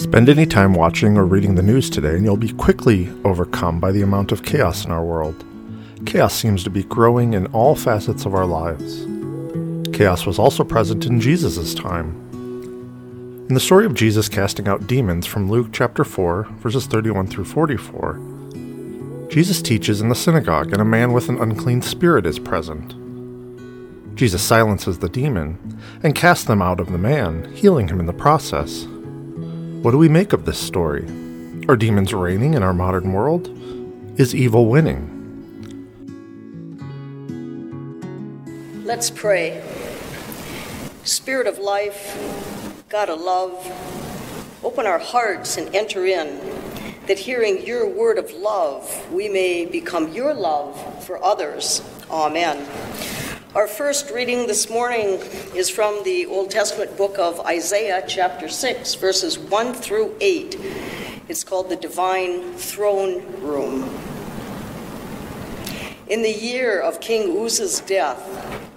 Spend any time watching or reading the news today, and you'll be quickly overcome by the amount of chaos in our world. Chaos seems to be growing in all facets of our lives. Chaos was also present in Jesus' time. In the story of Jesus casting out demons from Luke chapter 4, verses 31 through 44, Jesus teaches in the synagogue, and a man with an unclean spirit is present. Jesus silences the demon and casts them out of the man, healing him in the process. What do we make of this story? Are demons reigning in our modern world? Is evil winning? Let's pray. Spirit of life, God of love, open our hearts and enter in, that hearing your word of love, we may become your love for others. Amen. Our first reading this morning is from the Old Testament book of Isaiah, chapter 6, verses 1 through 8. It's called the Divine Throne Room. In the year of King Uzziah's death,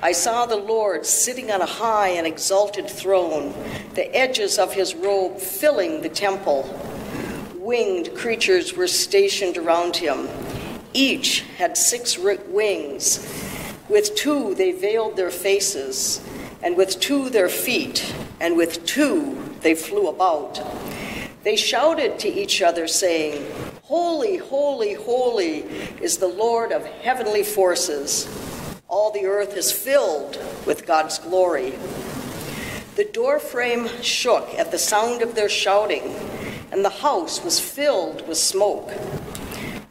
I saw the Lord sitting on a high and exalted throne, the edges of his robe filling the temple. Winged creatures were stationed around him. Each had six wings. With two they veiled their faces, and with two their feet, and with two they flew about. They shouted to each other, saying, Holy, holy, holy is the Lord of heavenly forces. All the earth is filled with God's glory. The doorframe shook at the sound of their shouting, and the house was filled with smoke.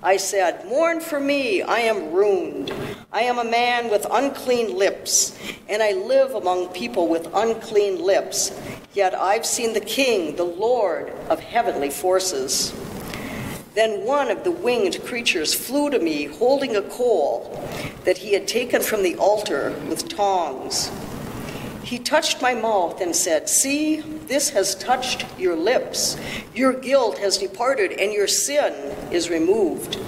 I said, Mourn for me, I am ruined. I am a man with unclean lips, and I live among people with unclean lips. Yet I've seen the King, the Lord of heavenly forces. Then one of the winged creatures flew to me, holding a coal that he had taken from the altar with tongs. He touched my mouth and said, See, this has touched your lips. Your guilt has departed, and your sin is removed.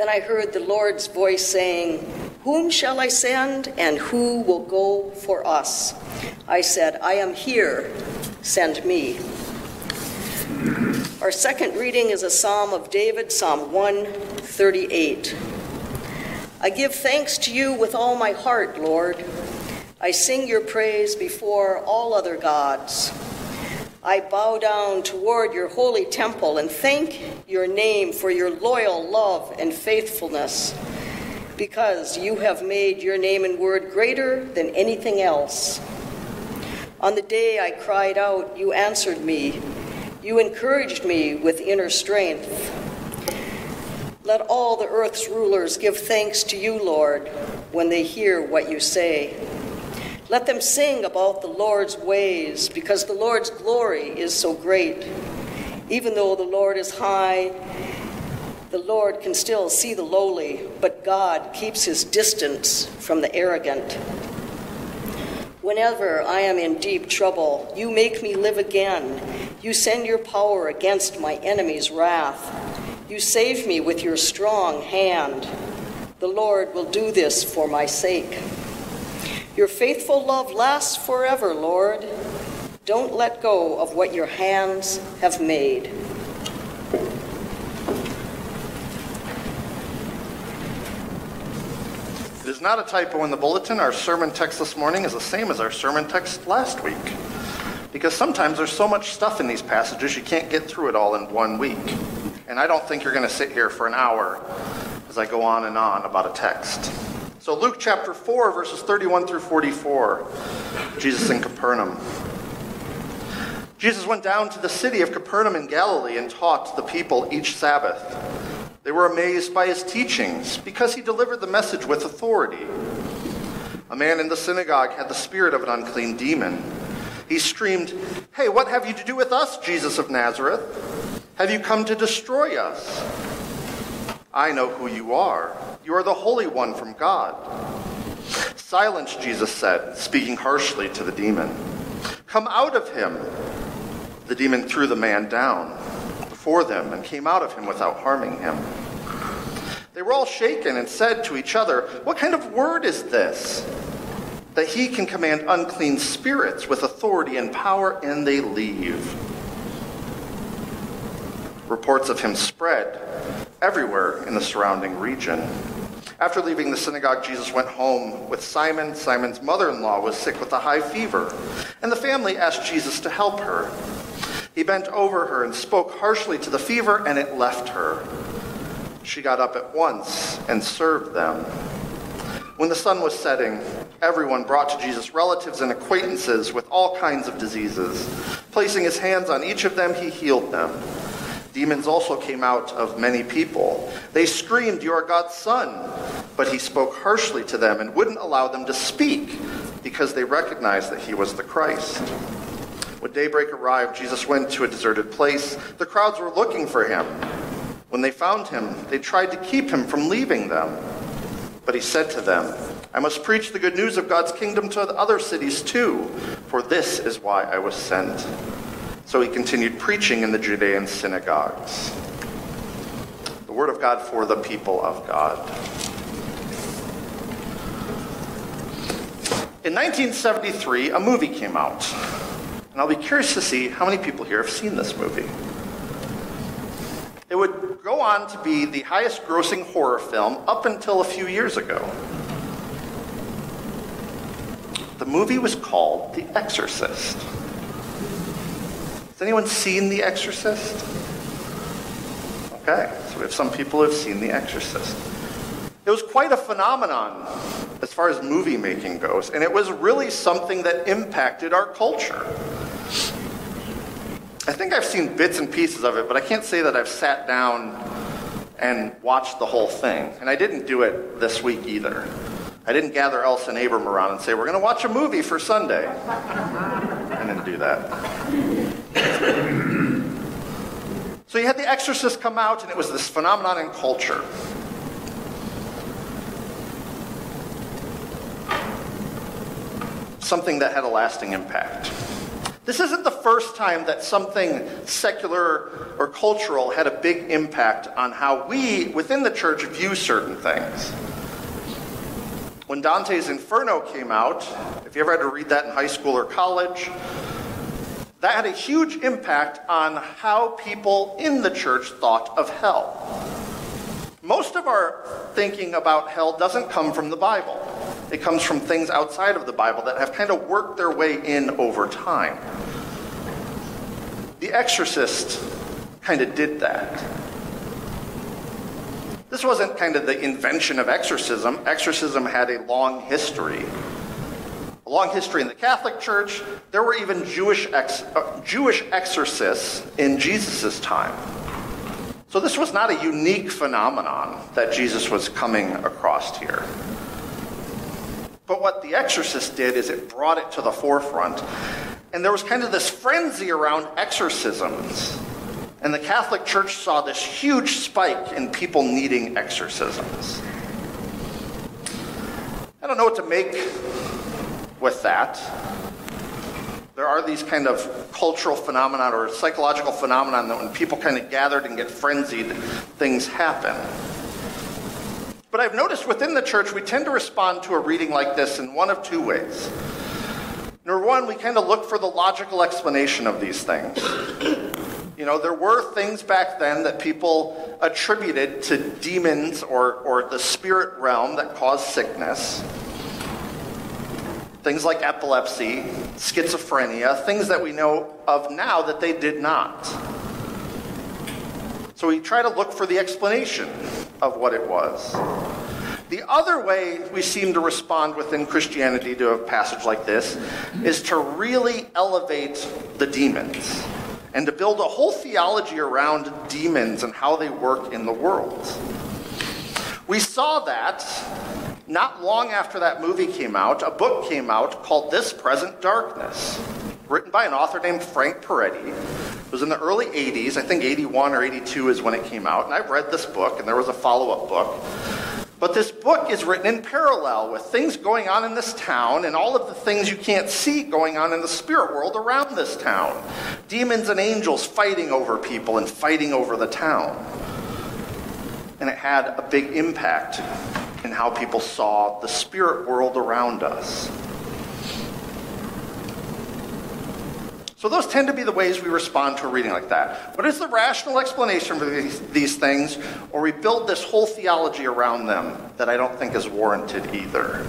Then I heard the Lord's voice saying, Whom shall I send, and who will go for us? I said, I am here, send me. Our second reading is a psalm of David, Psalm 138. I give thanks to you with all my heart, Lord. I sing your praise before all other gods. I bow down toward your holy temple and thank your name for your loyal love and faithfulness, because you have made your name and word greater than anything else. On the day I cried out, you answered me. You encouraged me with inner strength. Let all the earth's rulers give thanks to you, Lord, when they hear what you say. Let them sing about the Lord's ways, because the Lord's glory is so great. Even though the Lord is high, the Lord can still see the lowly, but God keeps his distance from the arrogant. Whenever I am in deep trouble, you make me live again. You send your power against my enemy's wrath. You save me with your strong hand. The Lord will do this for my sake. Your faithful love lasts forever, Lord. Don't let go of what your hands have made. It is not a typo in the bulletin. Our sermon text this morning is the same as our sermon text last week. Because sometimes there's so much stuff in these passages, you can't get through it all in one week. And I don't think you're going to sit here for an hour as I go on and on about a text. So, Luke chapter 4, verses 31 through 44, Jesus in Capernaum. Jesus went down to the city of Capernaum in Galilee and taught the people each Sabbath. They were amazed by his teachings because he delivered the message with authority. A man in the synagogue had the spirit of an unclean demon. He screamed, Hey, what have you to do with us, Jesus of Nazareth? Have you come to destroy us? I know who you are. You are the Holy One from God. Silence, Jesus said, speaking harshly to the demon. Come out of him. The demon threw the man down before them and came out of him without harming him. They were all shaken and said to each other, What kind of word is this? That he can command unclean spirits with authority and power, and they leave. Reports of him spread everywhere in the surrounding region. After leaving the synagogue, Jesus went home with Simon. Simon's mother in law was sick with a high fever, and the family asked Jesus to help her. He bent over her and spoke harshly to the fever, and it left her. She got up at once and served them. When the sun was setting, everyone brought to Jesus relatives and acquaintances with all kinds of diseases. Placing his hands on each of them, he healed them. Demons also came out of many people. They screamed, You are God's son. But he spoke harshly to them and wouldn't allow them to speak because they recognized that he was the Christ. When daybreak arrived, Jesus went to a deserted place. The crowds were looking for him. When they found him, they tried to keep him from leaving them. But he said to them, I must preach the good news of God's kingdom to other cities too, for this is why I was sent. So he continued preaching in the Judean synagogues. The word of God for the people of God. In 1973, a movie came out. And I'll be curious to see how many people here have seen this movie. It would go on to be the highest grossing horror film up until a few years ago. The movie was called The Exorcist. Has anyone seen The Exorcist? Okay, so we have some people who have seen The Exorcist. It was quite a phenomenon as far as movie making goes, and it was really something that impacted our culture. I think I've seen bits and pieces of it, but I can't say that I've sat down and watched the whole thing. And I didn't do it this week either. I didn't gather Elsa and Abram around and say, we're going to watch a movie for Sunday. I didn't do that. So you had The Exorcist come out, and it was this phenomenon in culture. Something that had a lasting impact. This isn't the first time that something secular or cultural had a big impact on how we within the church view certain things. When Dante's Inferno came out, if you ever had to read that in high school or college, that had a huge impact on how people in the church thought of hell. Most of our thinking about hell doesn't come from the Bible. It comes from things outside of the Bible that have kind of worked their way in over time. The Exorcist kind of did that. This wasn't kind of the invention of exorcism. Exorcism had a long history. Long history in the Catholic Church. There were even Jewish, ex- uh, Jewish exorcists in Jesus' time. So this was not a unique phenomenon that Jesus was coming across here. But what The Exorcist did is it brought it to the forefront. And there was kind of this frenzy around exorcisms. And the Catholic Church saw this huge spike in people needing exorcisms. I don't know what to make with that. There are these kind of cultural phenomena or psychological phenomena that when people kind of gathered and get frenzied, things happen. But I've noticed within the church, we tend to respond to a reading like this in one of two ways. Number one, we kind of look for the logical explanation of these things. You know, there were things back then that people attributed to demons or, or the spirit realm that caused sickness. Things like epilepsy, schizophrenia, things that we know of now that they did not. So we try to look for the explanation of what it was. The other way we seem to respond within Christianity to a passage like this is to really elevate the demons and to build a whole theology around demons and how they work in the world. We saw that not long after that movie came out, a book came out called This Present Darkness, written by an author named Frank Peretti it was in the early 80s, I think 81 or 82 is when it came out, and I've read this book, and there was a follow up book. But this book is written in parallel with things going on in this town and all of the things you can't see going on in the spirit world around this town. Demons and angels fighting over people and fighting over the town. And it had a big impact in how people saw the spirit world around us. So those tend to be the ways we respond to a reading like that. What is the rational explanation for these, these things, or we build this whole theology around them that I don't think is warranted either.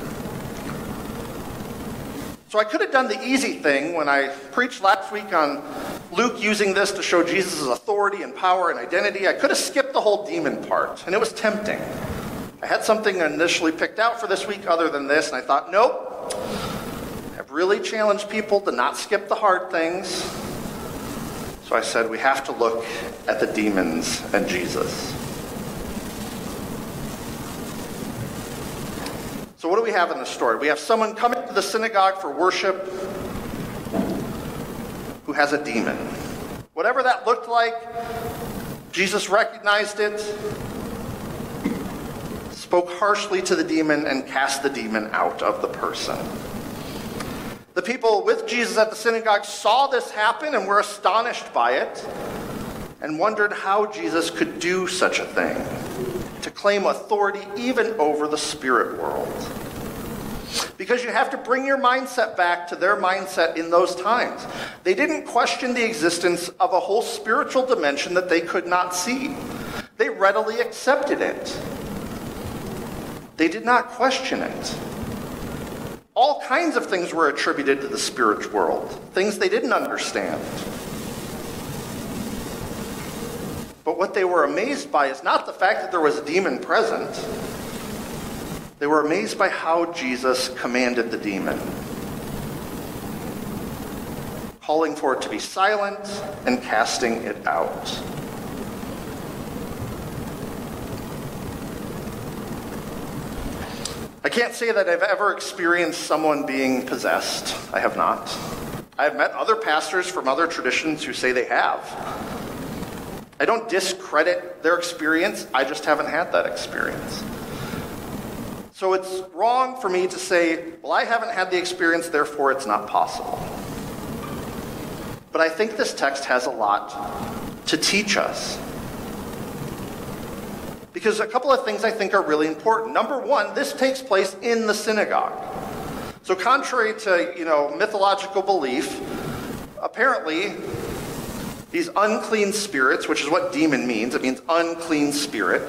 So I could have done the easy thing when I preached last week on Luke using this to show Jesus' authority and power and identity. I could have skipped the whole demon part, and it was tempting. I had something initially picked out for this week other than this, and I thought, nope. I've really challenged people to not skip the hard things. So I said, we have to look at the demons and Jesus. So, what do we have in the story? We have someone coming to the synagogue for worship who has a demon. Whatever that looked like, Jesus recognized it, spoke harshly to the demon, and cast the demon out of the person. The people with Jesus at the synagogue saw this happen and were astonished by it and wondered how Jesus could do such a thing, to claim authority even over the spirit world. Because you have to bring your mindset back to their mindset in those times. They didn't question the existence of a whole spiritual dimension that they could not see, they readily accepted it. They did not question it. All kinds of things were attributed to the spirit world, things they didn't understand. But what they were amazed by is not the fact that there was a demon present. They were amazed by how Jesus commanded the demon, calling for it to be silent and casting it out. Can't say that I've ever experienced someone being possessed. I have not. I have met other pastors from other traditions who say they have. I don't discredit their experience, I just haven't had that experience. So it's wrong for me to say, well, I haven't had the experience, therefore it's not possible. But I think this text has a lot to teach us. Because a couple of things I think are really important. Number one, this takes place in the synagogue. So contrary to, you know, mythological belief, apparently these unclean spirits, which is what demon means, it means unclean spirit,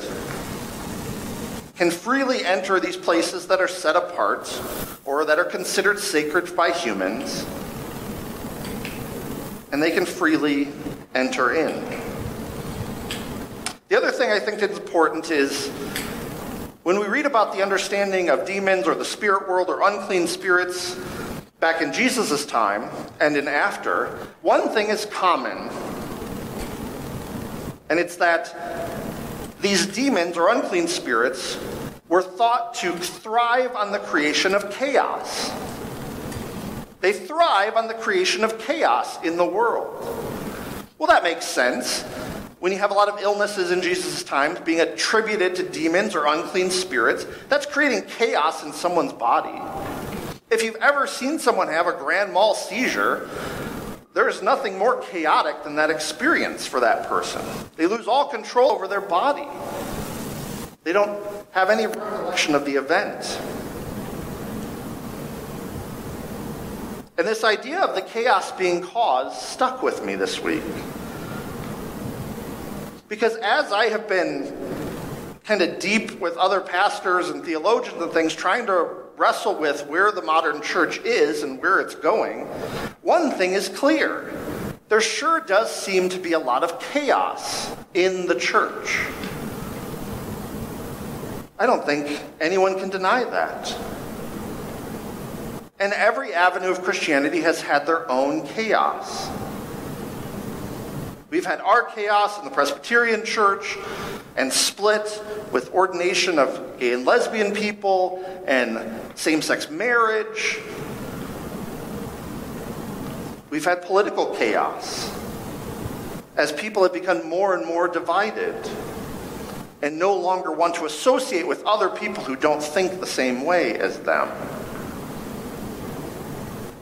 can freely enter these places that are set apart or that are considered sacred by humans, and they can freely enter in. The other thing I think that's important is when we read about the understanding of demons or the spirit world or unclean spirits back in Jesus' time and in after, one thing is common. And it's that these demons or unclean spirits were thought to thrive on the creation of chaos. They thrive on the creation of chaos in the world. Well, that makes sense when you have a lot of illnesses in Jesus' time being attributed to demons or unclean spirits, that's creating chaos in someone's body. If you've ever seen someone have a grand mal seizure, there's nothing more chaotic than that experience for that person. They lose all control over their body. They don't have any recollection of the event. And this idea of the chaos being caused stuck with me this week. Because as I have been kind of deep with other pastors and theologians and things, trying to wrestle with where the modern church is and where it's going, one thing is clear. There sure does seem to be a lot of chaos in the church. I don't think anyone can deny that. And every avenue of Christianity has had their own chaos. We've had our chaos in the Presbyterian Church and split with ordination of gay and lesbian people and same sex marriage. We've had political chaos as people have become more and more divided and no longer want to associate with other people who don't think the same way as them.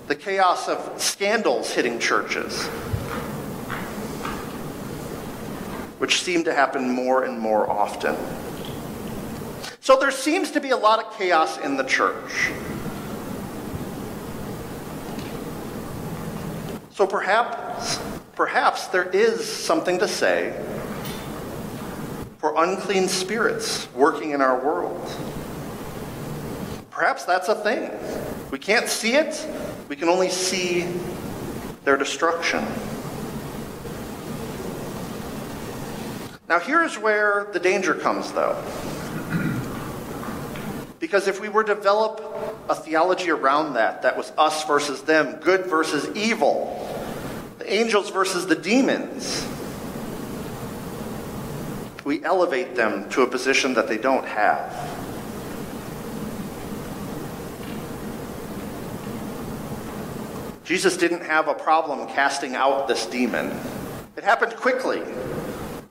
The chaos of scandals hitting churches which seem to happen more and more often. So there seems to be a lot of chaos in the church. So perhaps, perhaps there is something to say for unclean spirits working in our world. Perhaps that's a thing. We can't see it, we can only see their destruction. Now, here's where the danger comes, though. Because if we were to develop a theology around that, that was us versus them, good versus evil, the angels versus the demons, we elevate them to a position that they don't have. Jesus didn't have a problem casting out this demon. It happened quickly.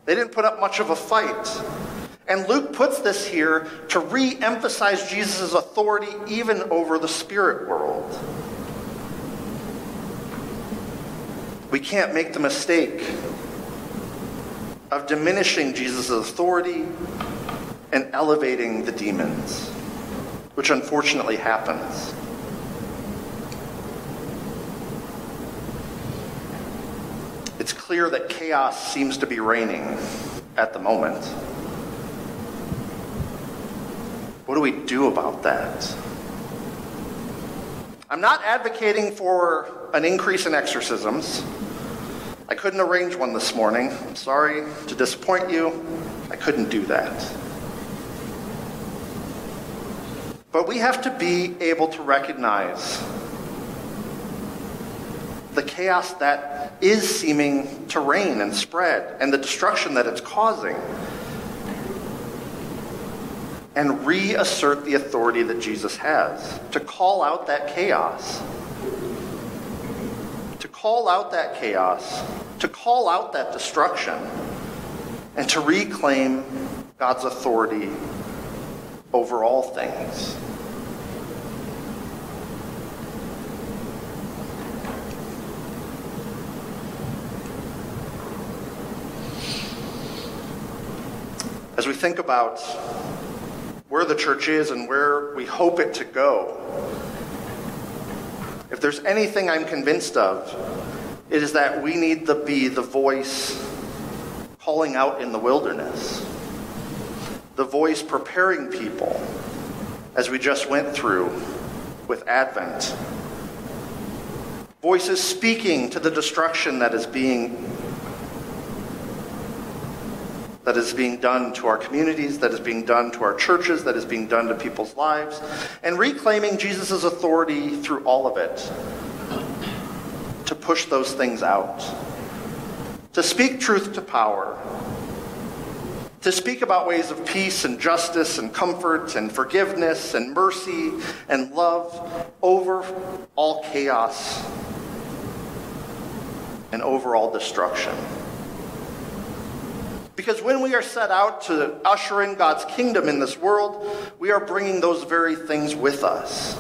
They didn't put up much of a fight. And Luke puts this here to re emphasize Jesus' authority even over the spirit world. We can't make the mistake of diminishing Jesus' authority and elevating the demons, which unfortunately happens. It's clear that chaos seems to be reigning at the moment. What do we do about that? I'm not advocating for an increase in exorcisms. I couldn't arrange one this morning. I'm sorry to disappoint you. I couldn't do that. But we have to be able to recognize the chaos that is seeming to reign and spread and the destruction that it's causing. And reassert the authority that Jesus has to call out that chaos. To call out that chaos, to call out that destruction, and to reclaim God's authority over all things. Think about where the church is and where we hope it to go, if there's anything I'm convinced of, it is that we need to be the voice calling out in the wilderness, the voice preparing people, as we just went through with Advent. Voices speaking to the destruction that is being that is being done to our communities, that is being done to our churches, that is being done to people's lives, and reclaiming Jesus' authority through all of it to push those things out, to speak truth to power, to speak about ways of peace and justice and comfort and forgiveness and mercy and love over all chaos and over all destruction. Because when we are set out to usher in God's kingdom in this world, we are bringing those very things with us.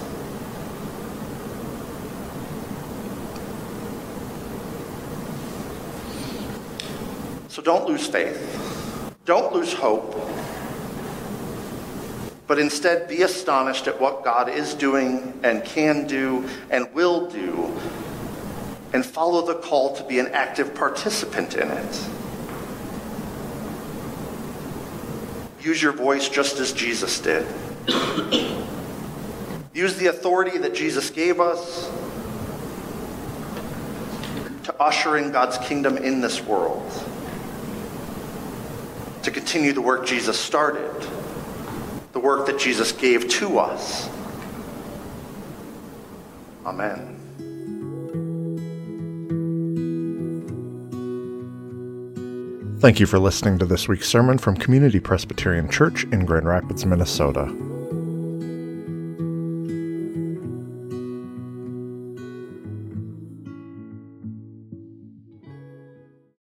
So don't lose faith. Don't lose hope. But instead, be astonished at what God is doing and can do and will do, and follow the call to be an active participant in it. Use your voice just as Jesus did. Use the authority that Jesus gave us to usher in God's kingdom in this world, to continue the work Jesus started, the work that Jesus gave to us. Amen. Thank you for listening to this week's sermon from Community Presbyterian Church in Grand Rapids, Minnesota.